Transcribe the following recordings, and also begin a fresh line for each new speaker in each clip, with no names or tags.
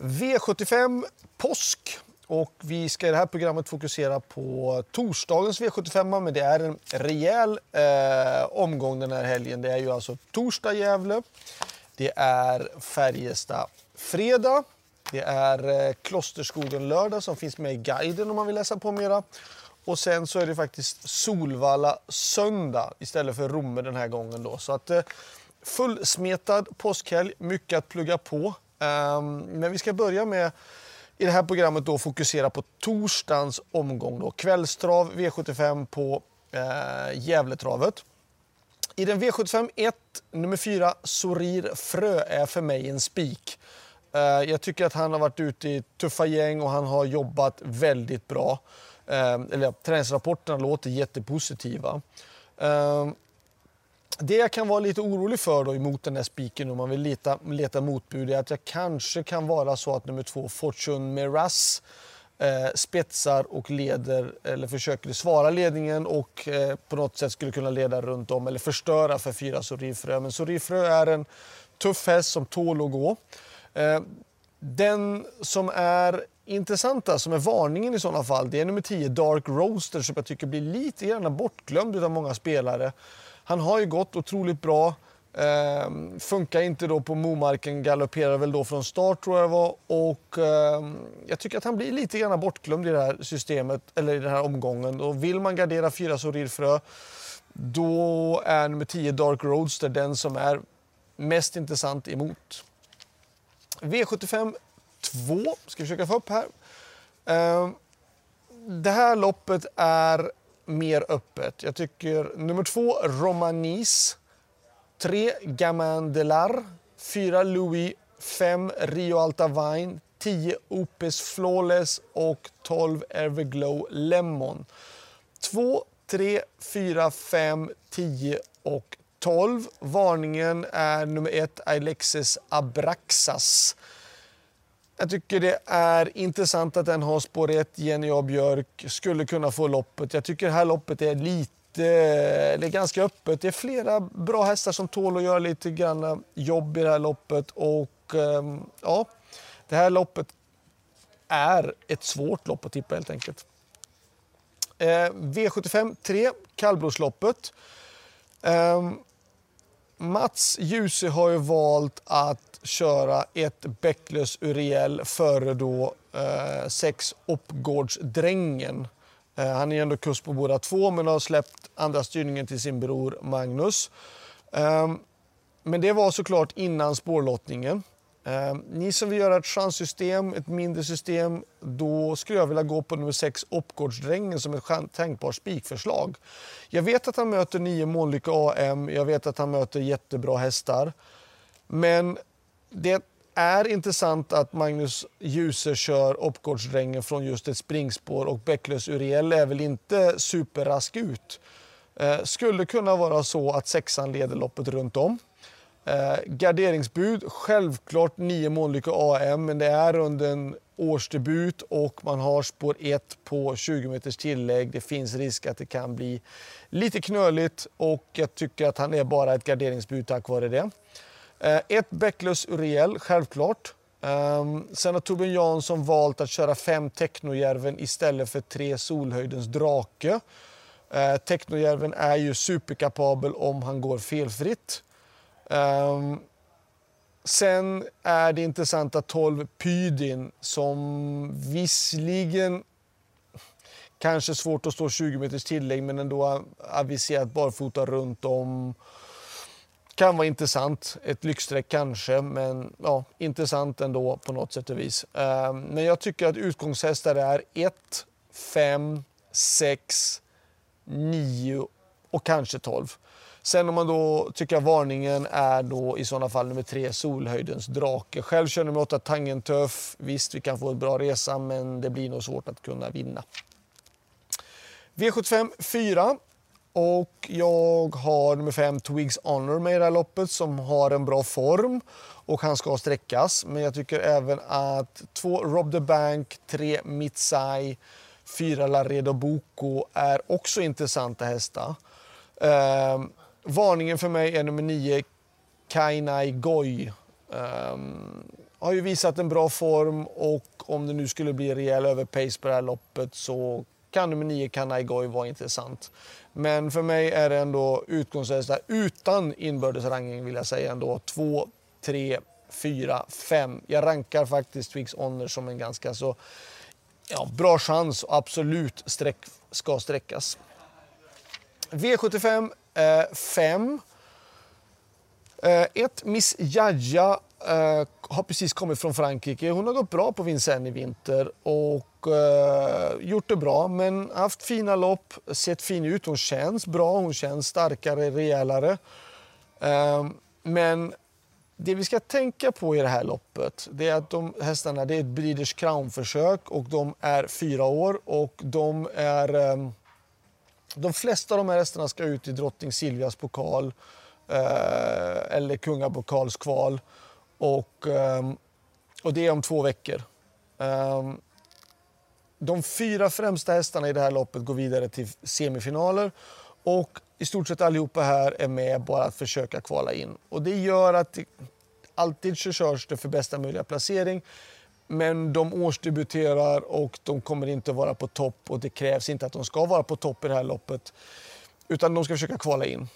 V75 påsk. Och vi ska i det här programmet fokusera på torsdagens V75, men det är en rejäl eh, omgång den här helgen. Det är ju alltså torsdag Gävle, det är Färjestad fredag, det är eh, Klosterskogen lördag som finns med i guiden om man vill läsa på mera. Och sen så är det faktiskt Solvalla söndag istället för Romme den här gången då. Så att eh, fullsmetad påskhelg, mycket att plugga på. Um, men vi ska börja med i det här programmet då fokusera på torsdagens omgång. Då. Kvällstrav V75 på eh, Gävletravet. I den V75 1, nummer 4, Sorir Frö är för mig en spik. Eh, jag tycker att han har varit ute i tuffa gäng och han har jobbat väldigt bra. Eh, eller träningsrapporterna låter jättepositiva. Eh, det jag kan vara lite orolig för då emot den här spiken om man vill leta, leta motbud är att jag kanske kan vara så att nummer två Fortune Miraz eh, spetsar och leder eller försöker svara ledningen och eh, på något sätt skulle kunna leda runt om eller förstöra för fyra Sorifrö. Men Sorifrö är en tuff häst som tål att gå. Eh, den som är intressanta, som är varningen i sådana fall, det är nummer 10 Dark Roaster som jag tycker blir lite gärna bortglömd av många spelare. Han har ju gått otroligt bra. Ehm, funkar inte då på Momarken, galopperar väl då från start tror jag det var. Och ehm, jag tycker att han blir lite grann bortglömd i det här systemet, eller i den här omgången. Och vill man gardera fyra Sorirfrö, då är nummer 10 Dark Roadster den som är mest intressant emot. V75 2 ska vi försöka få upp här. Ehm, det här loppet är mer öppet. Jag tycker nummer två, Romanis. Tre, Gamin Delar. Fyra, Louis. Fem, Rio Alta Vine, Tio, Opus Flawless och 12 Everglow Lemon. 2, 3, 4, 5, 10 och 12. Varningen är nummer 1, Alexis Abraxas. Jag tycker det är intressant att den har spår 1, Jenny A. Björk, skulle kunna få loppet. Jag tycker det här loppet är lite, eller ganska öppet. Det är flera bra hästar som tål att göra lite grann jobb i det här loppet. Och ehm, ja, det här loppet är ett svårt lopp att tippa helt enkelt. Eh, V75 3, kallblodsloppet. Ehm, Mats Djuse har ju valt att köra ett Bäcklös Uriel före då eh, sex Oppgårdsdrängen. Eh, han är ändå kurs på båda två men har släppt andra styrningen till sin bror Magnus. Eh, men det var såklart innan spårlottningen. Eh, ni som vill göra ett chanssystem, ett mindre system, då skulle jag vilja gå på nummer 6, Oppgårdsdrängen, som ett tänkbart spikförslag. Jag vet att han möter 9 Månlycke AM, jag vet att han möter jättebra hästar. Men det är intressant att Magnus Djuse kör Oppgårdsdrängen från just ett springspår och Bäcklös Uriel är väl inte superrask ut. Eh, skulle kunna vara så att sexan leder loppet runt om. Eh, garderingsbud, självklart 9 Månlycke AM, men det är under en årsdebut och man har spår 1 på 20 meters tillägg. Det finns risk att det kan bli lite knöligt och jag tycker att han är bara ett garderingsbud tack vare det. Eh, ett Bäcklös Uriel, självklart. Um, sen har Torbjörn Jansson valt att köra fem Technojärven istället för tre Solhöjdens Drake. Uh, Technojärven är ju superkapabel om han går felfritt. Um, sen är det intressanta 12 Pydin som visserligen kanske svårt att stå 20 meters tillägg men ändå aviserat barfota runt om. Kan vara intressant. Ett lyxstreck kanske, men ja, intressant ändå på något sätt och vis. Um, men jag tycker att utgångshästar är 1, 5, 6, 9 och kanske 12. Sen om man då tycker att varningen är då i sådana fall nummer tre, Solhöjdens drake. Själv kör nummer åtta, Tangentöf. Visst, vi kan få en bra resa, men det blir nog svårt att kunna vinna. V75 4. Och jag har nummer 5, Twigs Honor med i det här loppet som har en bra form och han ska sträckas. Men jag tycker även att 2 Rob the Bank, 3, Mitsai, 4, Laredo Boko är också intressanta hästar. Eh, Varningen för mig är nummer 9, Kainai Goi. Um, ehm, har ju visat en bra form och om det nu skulle bli rejäl överpace på det här loppet så kan nummer 9 Kanaigoy vara intressant. Men för mig är det ändå utgångshästar utan inbördesrangning vill jag säga ändå. 2, 3, 4, 5. Jag rankar faktiskt Twix Honor som en ganska så ja, bra chans och absolut streck, ska sträckas. V75 eh, 5. Eh, ett Miss Jaja eh, har precis kommit från Frankrike. Hon har gått bra på Vincennes i vinter och eh, gjort det bra, men haft fina lopp, sett fin ut. Hon känns bra, hon känns starkare, rejälare. Eh, men det vi ska tänka på i det här loppet det är att de hästarna det är ett Breeders Crown-försök och de är fyra år och de är... Ehm, de flesta av de här hästarna ska ut i drottning Silvias pokal eh, eller kungapokalskval. Och, eh, och det är om två veckor. Eh, de fyra främsta hästarna i det här loppet går vidare till semifinaler och i stort sett allihopa här är med bara att försöka kvala in. Och det gör att det, alltid så körs det för bästa möjliga placering. Men de årsdebuterar och de kommer inte vara på topp och det krävs inte att de ska vara på topp i det här loppet. Utan de ska försöka kvala in.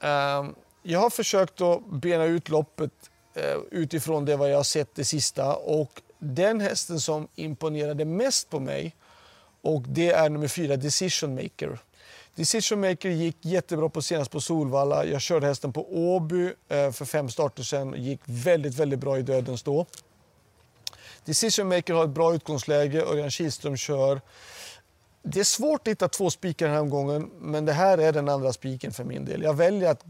Ehm, jag har försökt att bena ut loppet eh, utifrån det vad jag har sett det sista. Och den hästen som imponerade mest på mig och det är nummer fyra, Decision Maker. Decision Maker gick jättebra på senast på Solvalla. Jag körde hästen på Åby eh, för fem starter sedan och gick väldigt, väldigt bra i dödens då. Decision Maker har ett bra utgångsläge. Örjan Kihlström kör. Det är svårt att hitta två spikar den här omgången, men det här är den andra spiken för min del. Jag väljer att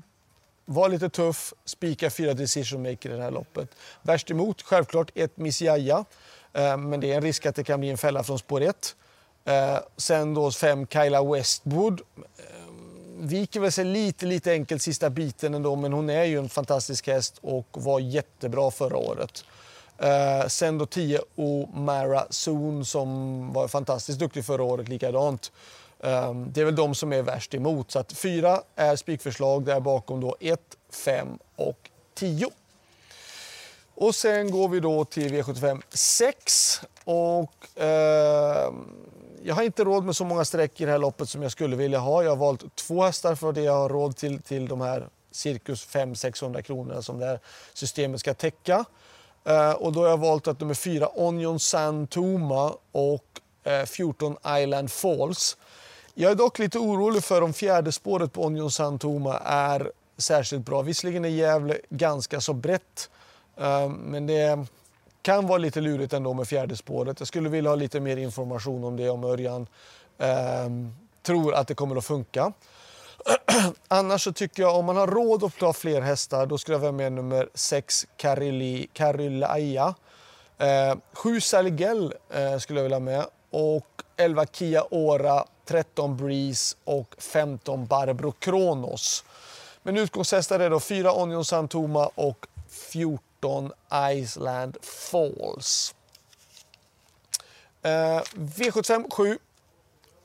vara lite tuff, spika fyra decision maker i det här loppet. Värst emot, självklart, ett Miss Jaja. Eh, men det är en risk att det kan bli en fälla från spår 1. Eh, sen då fem Kyla Westwood. Eh, viker väl sig lite, lite enkelt sista biten ändå, men hon är ju en fantastisk häst och var jättebra förra året. Eh, sen då 10 O'Mara Zoon som var fantastiskt duktig förra året likadant. Eh, det är väl de som är värst emot. Så att fyra är spikförslag, där bakom då 1, 5 och 10. Och sen går vi då till V75 6. Och, eh, jag har inte råd med så många streck i det här loppet som jag skulle vilja ha. Jag har valt två hästar för det jag har råd till, till de här cirkus 500-600 kronorna som det här systemet ska täcka. Eh, och då har jag valt att nummer 4 Onion San Toma och eh, 14 Island Falls jag är dock lite orolig för om fjärde spåret på Onion Santoma är särskilt bra. Visserligen är Gävle ganska så brett, eh, men det kan vara lite lurigt ändå med fjärde spåret. Jag skulle vilja ha lite mer information om det om Örjan eh, tror att det kommer att funka. Annars så tycker jag om man har råd att ta fler hästar då skulle jag välja med nummer 6 Karylaya. Eh, 7 Saligel eh, skulle jag vilja ha med och 11 Kia Ora 13 Breeze och 15 Barbro Kronos. Men utgångshästar är då 4 Onion Santoma och 14 Iceland Falls. Eh, V75 7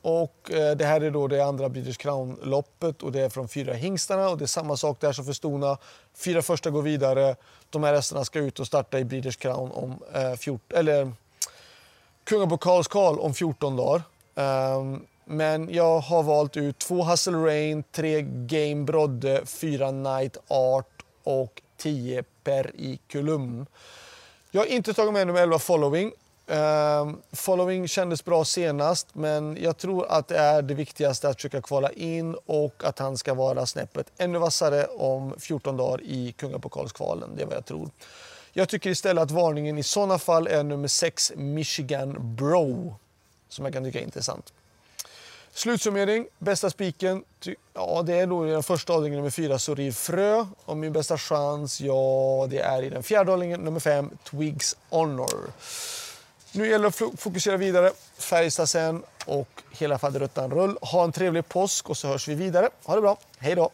och eh, det här är då det andra British Crown-loppet och det är från fyra hingstarna och det är samma sak där som för stona. Fyra första går vidare. De här hästarna ska ut och starta i British Crown om eh, 14, eller Kungapokalskal om 14 dagar. Um, men jag har valt ut två Hustle Rain, tre Game Brodde, fyra Night Art och tio Periculum. Jag har inte tagit med nummer 11 Following. Ehm, following kändes bra senast, men jag tror att det är det viktigaste att försöka kvala in och att han ska vara snäppet ännu vassare om 14 dagar i Kungapokalskvalen. Det är vad jag tror. Jag tycker istället att varningen i sådana fall är nummer 6 Michigan Bro, som jag kan tycka är intressant. Slutsummering, bästa spiken, ja det är då i den första avdelningen nummer fyra, Sorir Frö. Och min bästa chans, ja det är i den fjärde avdelningen nummer 5, Twigs Honor. Nu gäller det att fokusera vidare, Färjestad sen och hela faderuttan rull. Ha en trevlig påsk och så hörs vi vidare. Ha det bra, hej då!